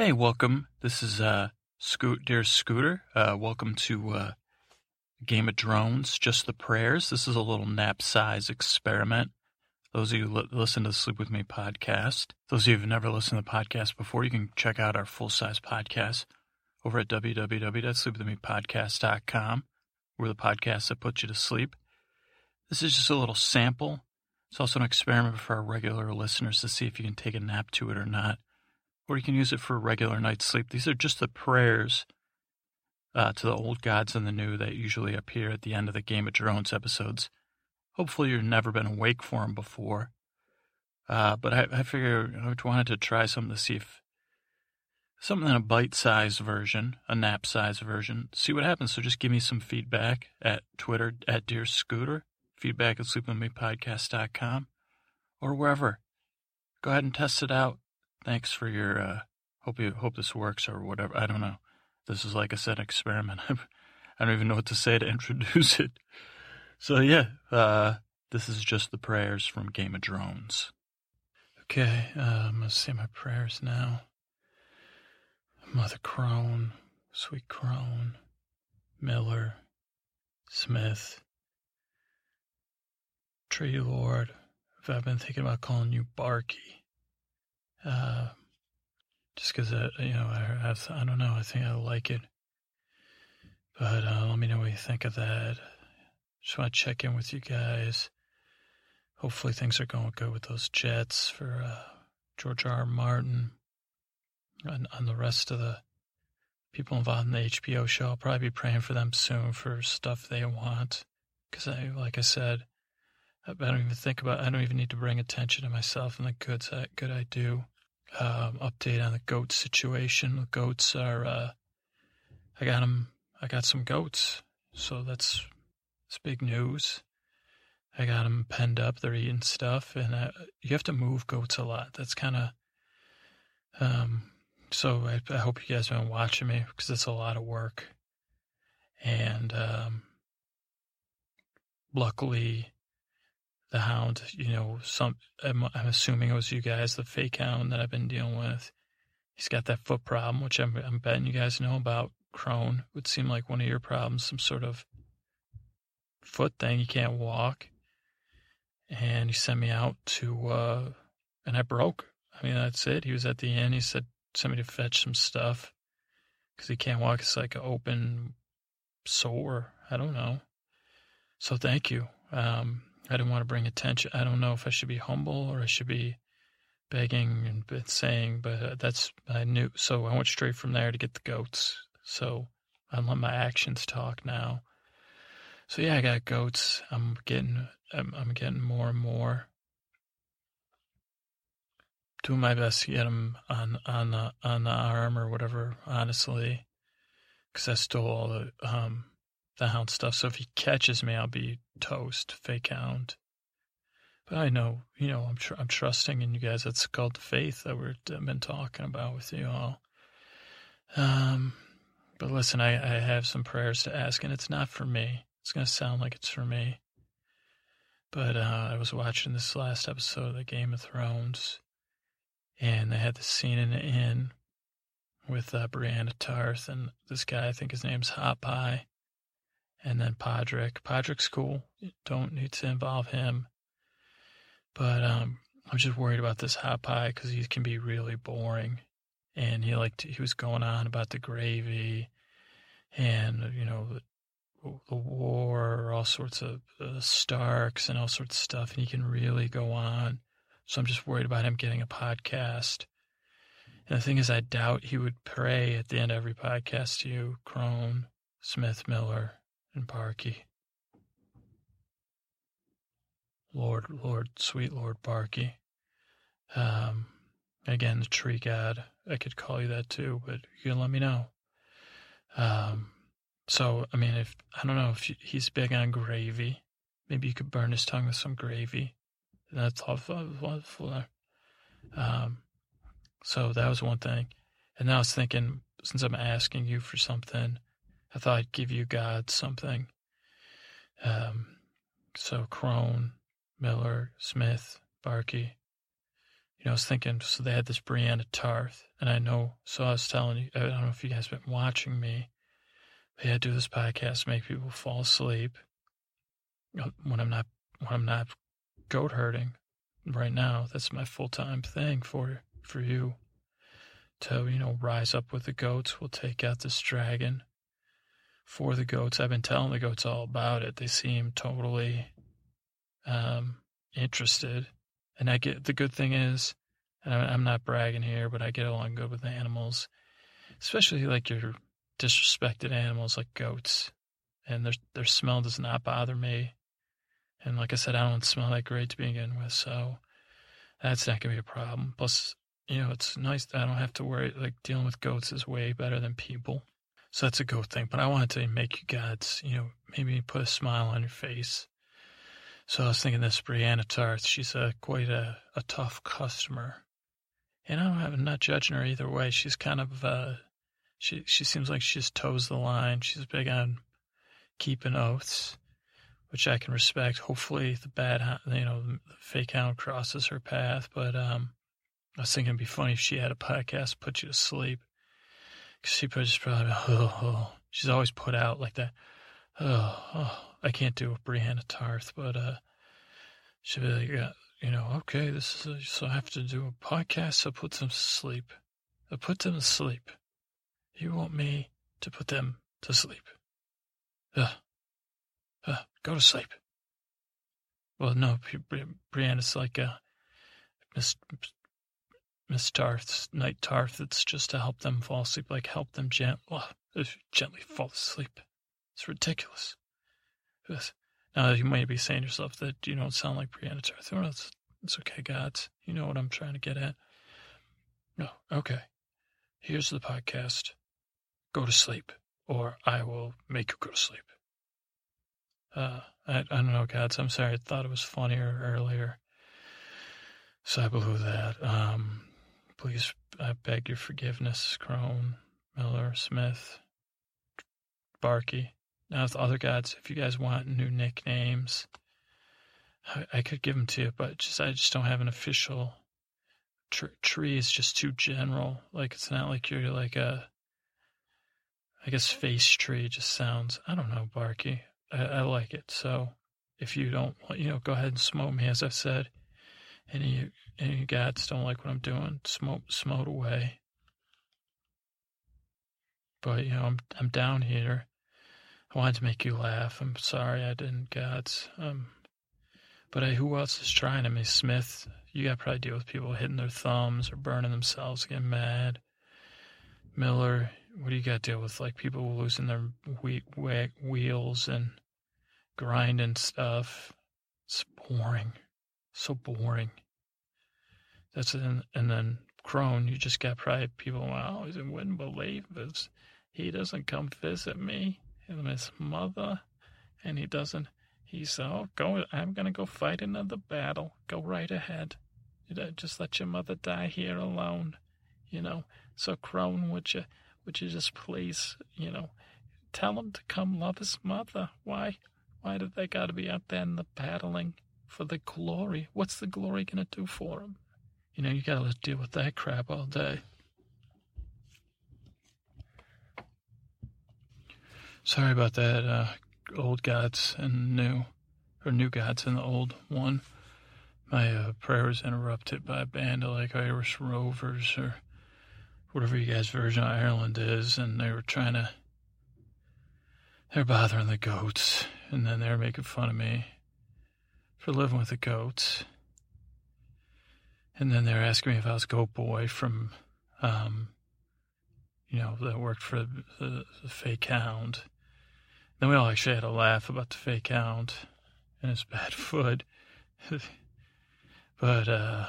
Hey, welcome. This is uh, Scoot, dear Scooter. Uh, welcome to uh, Game of Drones, Just the Prayers. This is a little nap size experiment. Those of you li- listen to the Sleep With Me podcast, those of you who've never listened to the podcast before, you can check out our full size podcast over at www.sleepwithmepodcast.com. We're the podcast that puts you to sleep. This is just a little sample. It's also an experiment for our regular listeners to see if you can take a nap to it or not or you can use it for a regular night's sleep. These are just the prayers uh, to the old gods and the new that usually appear at the end of the Game of Thrones episodes. Hopefully, you've never been awake for them before. Uh, but I, I figured I wanted to try something to see if something in a bite-sized version, a nap-sized version, see what happens. So just give me some feedback at Twitter at Dear Scooter, feedback at sleepwithmepodcast.com, or wherever. Go ahead and test it out thanks for your uh hope you hope this works or whatever. I don't know. This is like i said experiment. I don't even know what to say to introduce it. So yeah uh this is just the prayers from game of drones. Okay uh, i'm gonna say my prayers now. Mother crone sweet crone miller smith. Tree lord if i've been thinking about calling you barky uh, just because you know I, have, I don't know I think I like it, but uh, let me know what you think of that. Just want to check in with you guys. Hopefully things are going good with those Jets for uh, George R. R. Martin and on the rest of the people involved in the HBO show. I'll probably be praying for them soon for stuff they want. Because I, like I said, I don't even think about. I don't even need to bring attention to myself and the good that good I do. Um, update on the goat situation. The goats are. Uh, I got them. I got some goats, so that's it's big news. I got them penned up. They're eating stuff, and I, you have to move goats a lot. That's kind of. Um, so I, I, hope you guys have been watching me because it's a lot of work, and um, luckily the hound, you know, some I'm, I'm, assuming it was you guys, the fake hound that I've been dealing with. He's got that foot problem, which I'm, I'm betting you guys know about. Crone would seem like one of your problems, some sort of foot thing. You can't walk, and he sent me out to, uh, and I broke. I mean, that's it. He was at the end. He said, "Send me to fetch some stuff," because he can't walk. It's like an open sore. I don't know. So thank you. Um, I didn't want to bring attention. I don't know if I should be humble or I should be begging and saying, but uh, that's I knew. So I went straight from there to get the goats. So I let my actions talk now. So yeah, I got goats. I'm getting, I'm, I'm getting more and more. Doing my best to get them on on the on the arm or whatever. Honestly, because I stole all the um the hound stuff. So if he catches me, I'll be toast, fake hound. But I know, you know, I'm tr- I'm trusting in you guys. It's called faith that we've been talking about with you all. Um, but listen, I, I have some prayers to ask, and it's not for me. It's to sound like it's for me. But uh, I was watching this last episode of the Game of Thrones, and they had the scene in the inn with uh, Brienne Tarth and this guy. I think his name's Hot Pie and then Podrick. Podrick's cool. Don't need to involve him. But um, I'm just worried about this hot pie because he can be really boring. And he liked he was going on about the gravy, and you know the, the war, all sorts of uh, Starks and all sorts of stuff, and he can really go on. So I'm just worried about him getting a podcast. And the thing is, I doubt he would pray at the end of every podcast to you, Crone, Smith, Miller, and Barky. Lord, Lord, sweet Lord Barky. Um, again, the tree god. I could call you that too, but you can let me know. Um, so, I mean, if I don't know if he's big on gravy, maybe you could burn his tongue with some gravy. That's awful. Um, so that was one thing. And now I was thinking, since I'm asking you for something, I thought I'd give you God something. Um, so Crone, Miller, Smith, Barky, you know, I was thinking, so they had this Brianna Tarth, and I know, so I was telling you, I don't know if you guys have been watching me, but yeah, I do this podcast, make people fall asleep when I'm not, when I'm not goat herding right now. That's my full time thing for, for you to, you know, rise up with the goats. We'll take out this dragon for the goats. I've been telling the goats all about it. They seem totally um, interested. And I get the good thing is, and I'm not bragging here, but I get along good with animals, especially like your disrespected animals like goats. And their their smell does not bother me. And like I said, I don't smell that great to begin with, so that's not gonna be a problem. Plus, you know, it's nice that I don't have to worry. Like dealing with goats is way better than people. So that's a goat thing. But I wanted to make you guys, you know, maybe put a smile on your face so I was thinking this Brianna Tarth, she's a quite a, a tough customer. And I'm, I'm not judging her either way. She's kind of, uh, she, she seems like she just toes the line. She's big on keeping oaths, which I can respect. Hopefully the bad, you know, the fake hound crosses her path. But, um, I was thinking it'd be funny if she had a podcast put you to sleep. She just probably, oh, oh. she's always put out like that. Oh, oh. I can't do a Brianna Tarth, but uh, she'll be like, uh, you know, okay, this is a, so I have to do a podcast. So put them to sleep. I put them to sleep. You want me to put them to sleep? Uh, uh, go to sleep. Well, no, Brianna's like uh, Miss Miss Tarth's night Tarth. It's just to help them fall asleep, like help them gently, gently fall asleep. It's ridiculous. Now you might be saying to yourself that you don't sound like Brianna Tarth. Well, it's, it's okay, gods. You know what I'm trying to get at. No, okay. Here's the podcast. Go to sleep, or I will make you go to sleep. Uh, I, I don't know, gods. I'm sorry. I thought it was funnier earlier. So I blew that. Um, please, I beg your forgiveness, Crone, Miller, Smith, Barky. Now, with other gods, if you guys want new nicknames, I, I could give them to you, but just I just don't have an official. Tr- tree is just too general. Like it's not like you're like a. I guess face tree just sounds. I don't know, Barky. I, I like it. So if you don't, want, you know, go ahead and smoke me, as I said. Any any gods don't like what I'm doing, smoke smote away. But you know, I'm I'm down here I wanted to make you laugh. I'm sorry I didn't, gods. Um, but I, who else is trying? I mean, Smith, you got to probably deal with people hitting their thumbs or burning themselves, getting mad. Miller, what do you got to deal with? Like people losing their we- we- wheels and grinding stuff. It's boring. So boring. That's and and then Crone, you just got probably people. Wow, he wouldn't believe this. He doesn't come visit me him his mother, and he doesn't. He's oh, go. I'm gonna go fight another battle. Go right ahead. Just let your mother die here alone. You know. So Crone, would you, would you just please, you know, tell him to come love his mother? Why, why did they got to be out there in the battling for the glory? What's the glory gonna do for him? You know, you gotta deal with that crap all day. Sorry about that, uh, old gods and new, or new gods and the old one. My uh, prayer was interrupted by a band of like Irish Rovers or whatever you guys' version of Ireland is, and they were trying to. They're bothering the goats, and then they were making fun of me for living with the goats. And then they were asking me if I was Goat Boy from, um, you know, that worked for the, the fake hound. Then we all actually had a laugh about the fake hound and his bad foot. but, uh,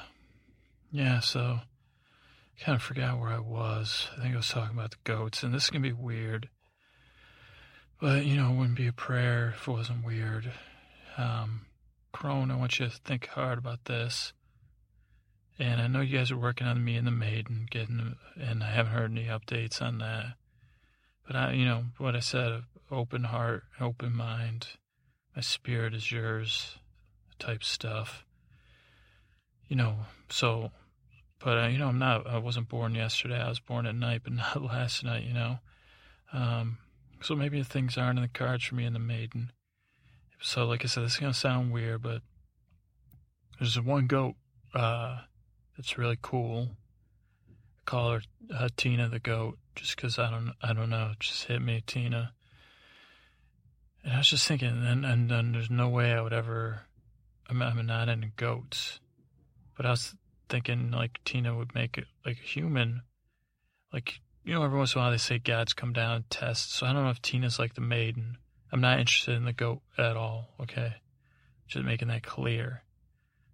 yeah, so I kind of forgot where I was. I think I was talking about the goats, and this to be weird. But, you know, it wouldn't be a prayer if it wasn't weird. Um, Crone, I want you to think hard about this. And I know you guys are working on me and the maiden, getting, and I haven't heard any updates on that. But I, you know, what I said, open heart, open mind, my spirit is yours, type stuff. You know, so but uh, you know, I'm not. I wasn't born yesterday. I was born at night, but not last night. You know, um, so maybe things aren't in the cards for me and the maiden. So, like I said, this is gonna sound weird, but there's one goat uh, that's really cool. I call her uh, Tina the goat, just because I don't, I don't know, just hit me, Tina. And I was just thinking, and and, and there's no way I would ever. I'm, I'm not into goats, but I was thinking like Tina would make it like a human. Like, you know, every once in a while they say gods come down and test. So I don't know if Tina's like the maiden. I'm not interested in the goat at all, okay? Just making that clear.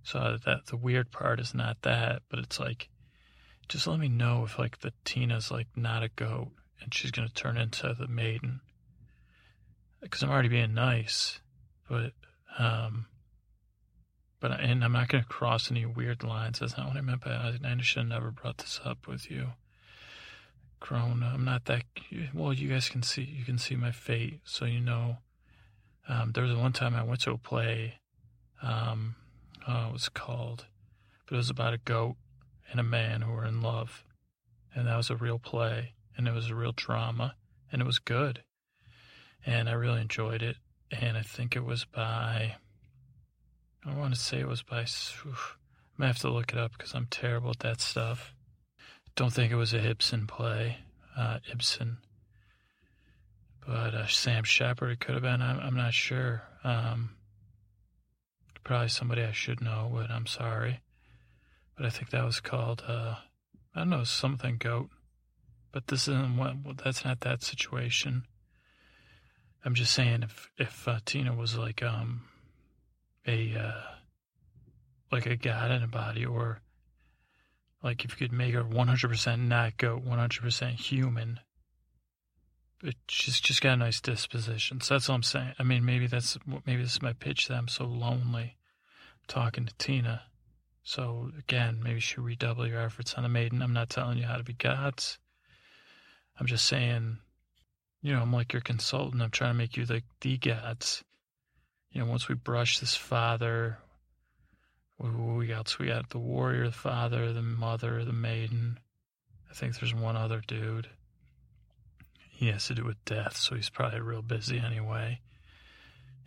So that the weird part is not that, but it's like, just let me know if like the Tina's like not a goat and she's gonna turn into the maiden. Because I'm already being nice, but um, but and I'm not to cross any weird lines. That's not what I meant by I, I should have never brought this up with you. Corona. I'm not that well. You guys can see you can see my fate, so you know. Um, there was one time I went to a play. Um, oh, it was called, but it was about a goat and a man who were in love, and that was a real play, and it was a real drama, and it was good, and I really enjoyed it. And I think it was by I want to say it was by. Oof, I have to look it up because I'm terrible at that stuff. Don't think it was a Ibsen play, uh, Ibsen. But uh, Sam Shepard, it could have been. I'm, I'm not sure. Um, probably somebody I should know, but I'm sorry. But I think that was called, uh, I don't know, something goat. But this isn't what, that's not that situation. I'm just saying if, if uh, Tina was like, um, a uh, like a god in a body, or like if you could make her 100% not goat, 100% human. But she's just got a nice disposition. So that's all I'm saying. I mean, maybe that's maybe this is my pitch that I'm so lonely talking to Tina. So again, maybe you should redouble your efforts on the maiden. I'm not telling you how to be gods. I'm just saying, you know, I'm like your consultant. I'm trying to make you like the gods you know, once we brush this father, we, we got we got the warrior, the father, the mother, the maiden. I think there's one other dude. He has to do with death, so he's probably real busy anyway.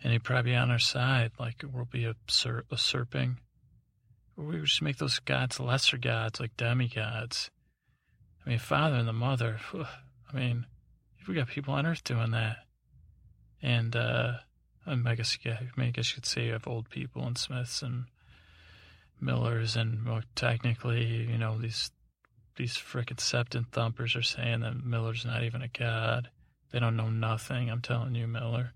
And he'd probably be on our side, like we'll be usur- usurping. We would just make those gods lesser gods, like demigods. I mean, father and the mother. I mean, we got people on earth doing that. And, uh, I guess yeah, I, mean, I guess you could say you have old people and Smiths and Millers, and well, technically, you know, these these frickin' septon thumpers are saying that Miller's not even a god. They don't know nothing. I'm telling you, Miller,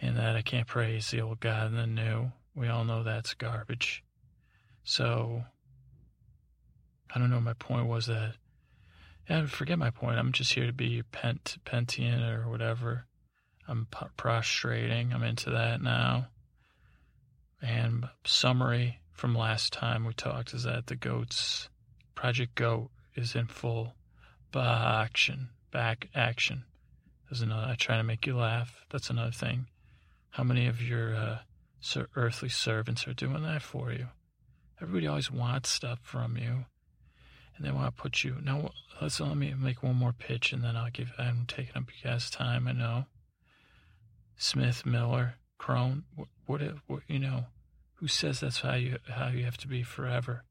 and that I can't praise the old god and the new. We all know that's garbage. So I don't know. My point was that. Yeah, forget my point. I'm just here to be pent Pentian or whatever. I'm prostrating. I'm into that now. And summary from last time we talked is that the goats, Project Goat, is in full action, back action. There's another. I try to make you laugh. That's another thing. How many of your uh, earthly servants are doing that for you? Everybody always wants stuff from you, and they want to put you. Now, let's let me make one more pitch, and then I'll give. I'm taking up you guys' time. I know. Smith, Miller, Crone. What, what, what, you know, who says that's how you how you have to be forever?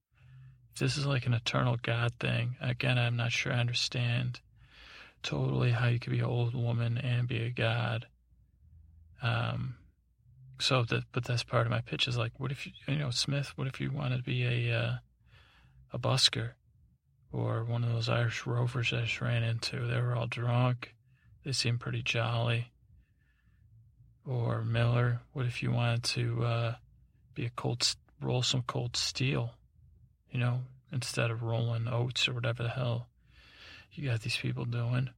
If this is like an eternal God thing, again, I'm not sure I understand totally how you could be an old woman and be a God. Um, so that, but that's part of my pitch is like, what if you, you know, Smith? What if you wanted to be a uh, a busker or one of those Irish rovers I just ran into? They were all drunk. They seemed pretty jolly or Miller. What if you wanted to uh, be a cold, roll some cold steel, you know, instead of rolling oats or whatever the hell you got these people doing?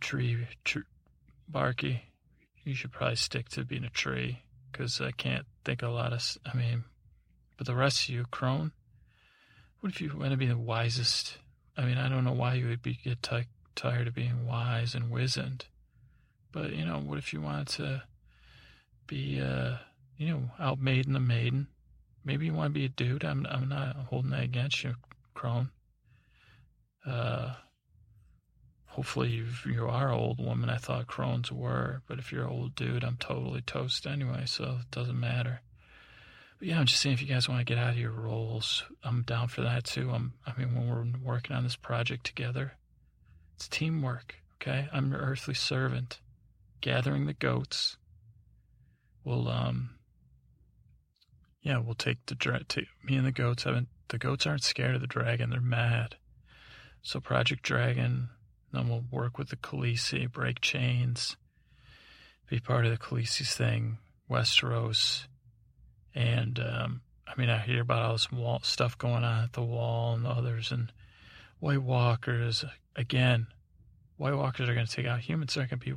Tree, tree Barky, you should probably stick to being a tree because I can't think a lot of. I mean, but the rest of you, Crone, what if you want to be the wisest? I mean, I don't know why you would be get t- tired of being wise and wizened, but you know, what if you wanted to be, uh, you know, outmaiden the maiden. Maybe you want to be a dude. I'm, I'm not holding that against you, crone. Uh, hopefully if you are an old woman. I thought crones were, but if you're an old dude, I'm totally toast anyway, so it doesn't matter. But yeah, I'm just saying if you guys want to get out of your roles, I'm down for that too. I'm, I mean, when we're working on this project together, it's teamwork. Okay, I'm your earthly servant, gathering the goats. We'll um, yeah, we'll take the dra- me and the goats. Haven't the goats aren't scared of the dragon? They're mad. So Project Dragon. Then we'll work with the Khaleesi, break chains, be part of the Khaleesi's thing, Westeros, and um, I mean I hear about all this wall stuff going on at the wall and the others and White Walkers again. White Walkers are going to take out humans. They're going to be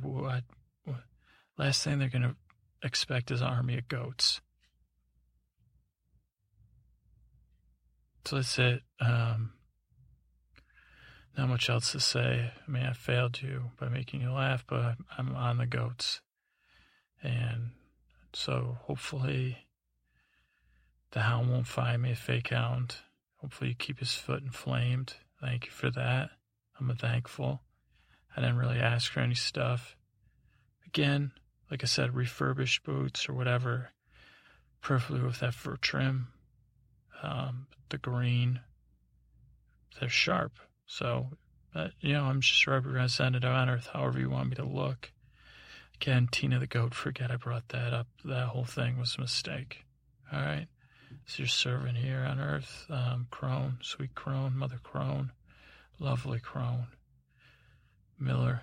last thing they're going to expect is an army of goats. So that's it. Um, not much else to say. I mean, I failed you by making you laugh, but I'm on the goats. And so hopefully the hound won't find me a fake hound. Hopefully you keep his foot inflamed. Thank you for that. I'm thankful. I didn't really ask for any stuff. Again, like I said, refurbished boots or whatever, preferably with that fur trim um, the green. They're sharp. So, uh, you know, I'm just representative on Earth, however you want me to look. Again, Tina the goat, forget I brought that up. That whole thing was a mistake. All right. So you're serving here on Earth, um, crone, sweet crone, mother crone, lovely crone. Miller,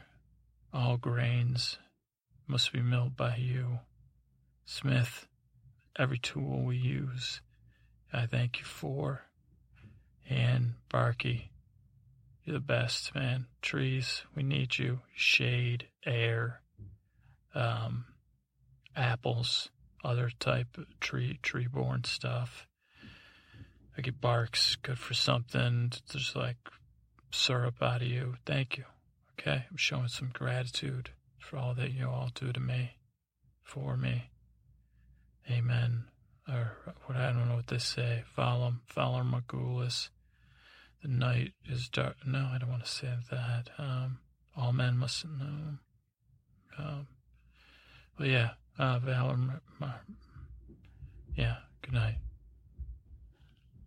all grains must be milled by you. Smith, every tool we use I thank you for. And Barky, you're the best, man. Trees, we need you. Shade, air, um, apples, other type of tree tree born stuff. I get barks, good for something. There's like syrup out of you. Thank you. Okay, I'm showing some gratitude for all that you all do to me, for me. Amen or what I don't know what they say. Valum, Morghulis. The night is dark. No, I don't want to say that. Um, all men must know. Um, yeah, uh, Valor. Yeah, good night.